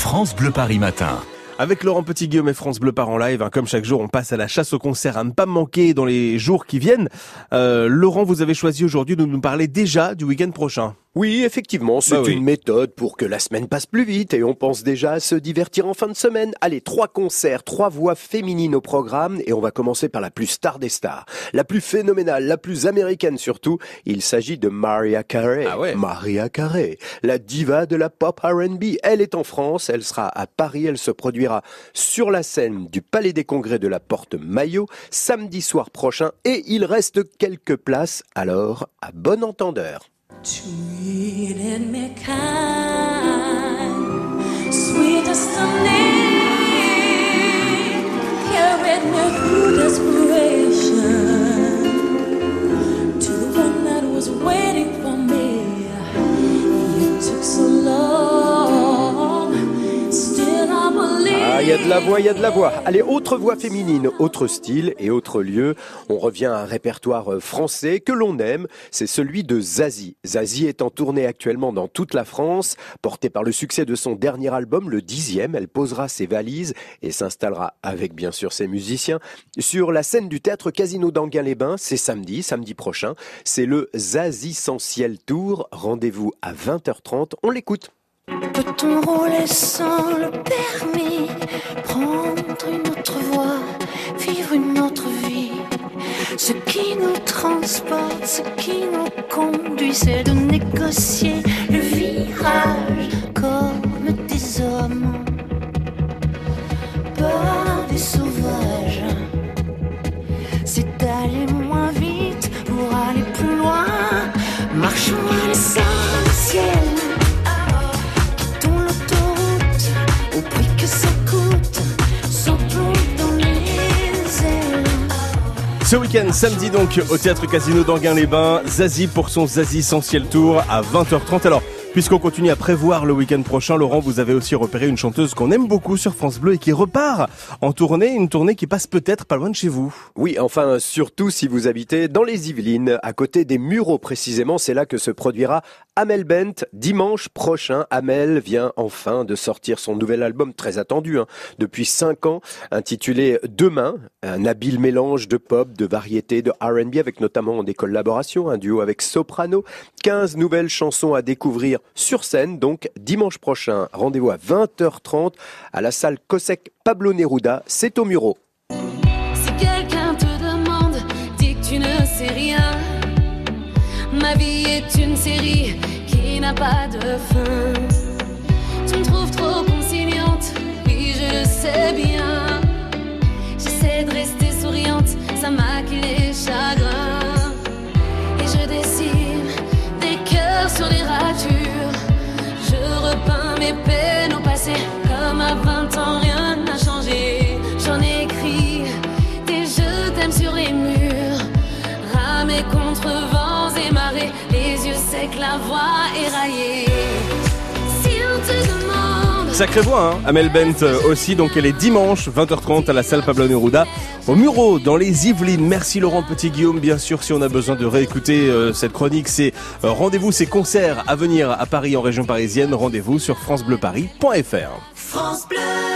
France Bleu Paris Matin. Avec Laurent Petit-Guillaume et France Bleu Par en live, hein, comme chaque jour, on passe à la chasse au concert à ne pas manquer dans les jours qui viennent. Euh, Laurent, vous avez choisi aujourd'hui de nous parler déjà du week-end prochain. Oui, effectivement, c'est Bah oui. une méthode pour que la semaine passe plus vite et on pense déjà à se divertir en fin de semaine. Allez, trois concerts, trois voix féminines au programme et on va commencer par la plus star des stars, la plus phénoménale, la plus américaine surtout. Il s'agit de Maria Carey. Ah ouais. Maria Carey, la diva de la pop R&B. Elle est en France, elle sera à Paris, elle se produira sur la scène du Palais des Congrès de la Porte Maillot samedi soir prochain et il reste quelques places, alors à bon entendeur. Treated me kind, sweetest of names, carried me through desperation y a de la voix, il y a de la voix. Allez, autre voix féminine, autre style et autre lieu. On revient à un répertoire euh, français que l'on aime, c'est celui de Zazie. Zazie est en tournée actuellement dans toute la France. Portée par le succès de son dernier album, le dixième, elle posera ses valises et s'installera avec bien sûr ses musiciens sur la scène du théâtre Casino d'Anguin-les-Bains. C'est samedi, samedi prochain. C'est le Zazie Essentiel Tour. Rendez-vous à 20h30. On l'écoute. Peut-on rouler sans le permis? Ce qui nous conduit, c'est de négocier le virage Ce week-end, samedi donc, au théâtre Casino d'Anguin-les-Bains, Zazie pour son Zazie Essentiel Tour à 20h30. Alors, puisqu'on continue à prévoir le week-end prochain, Laurent, vous avez aussi repéré une chanteuse qu'on aime beaucoup sur France Bleu et qui repart en tournée, une tournée qui passe peut-être pas loin de chez vous. Oui, enfin, surtout si vous habitez dans les Yvelines, à côté des Mureaux précisément, c'est là que se produira Amel Bent. Dimanche prochain, Amel vient enfin de sortir son nouvel album très attendu, hein, depuis cinq ans, intitulé Demain, un habile mélange de pop, de variété, de R&B, avec notamment des collaborations, un duo avec Soprano, 15 nouvelles chansons à découvrir sur scène, donc dimanche prochain. Rendez-vous à 20h30 à la salle Cosec Pablo Neruda, c'est au Mureaux. Si quelqu'un te demande, dis que tu ne sais rien. Ma vie est une série qui n'a pas de fin. Tu me trouves trop conciliante, oui je le sais bien. J'essaie de rester souriante, ça maquille les chagrins. Et je dessine des cœurs sur les ratures. Je repeins mes peines yeux secs, la voix éraillée. Si on te demande. Sacrée voix, hein Amel Bent euh, aussi, donc elle est dimanche 20h30 à la salle Pablo Neruda au Muro dans les Yvelines. Merci Laurent Petit-Guillaume, bien sûr si on a besoin de réécouter euh, cette chronique, c'est euh, rendez-vous, ces concerts à venir à Paris en région parisienne, rendez-vous sur francebleuparis.fr. France Bleu.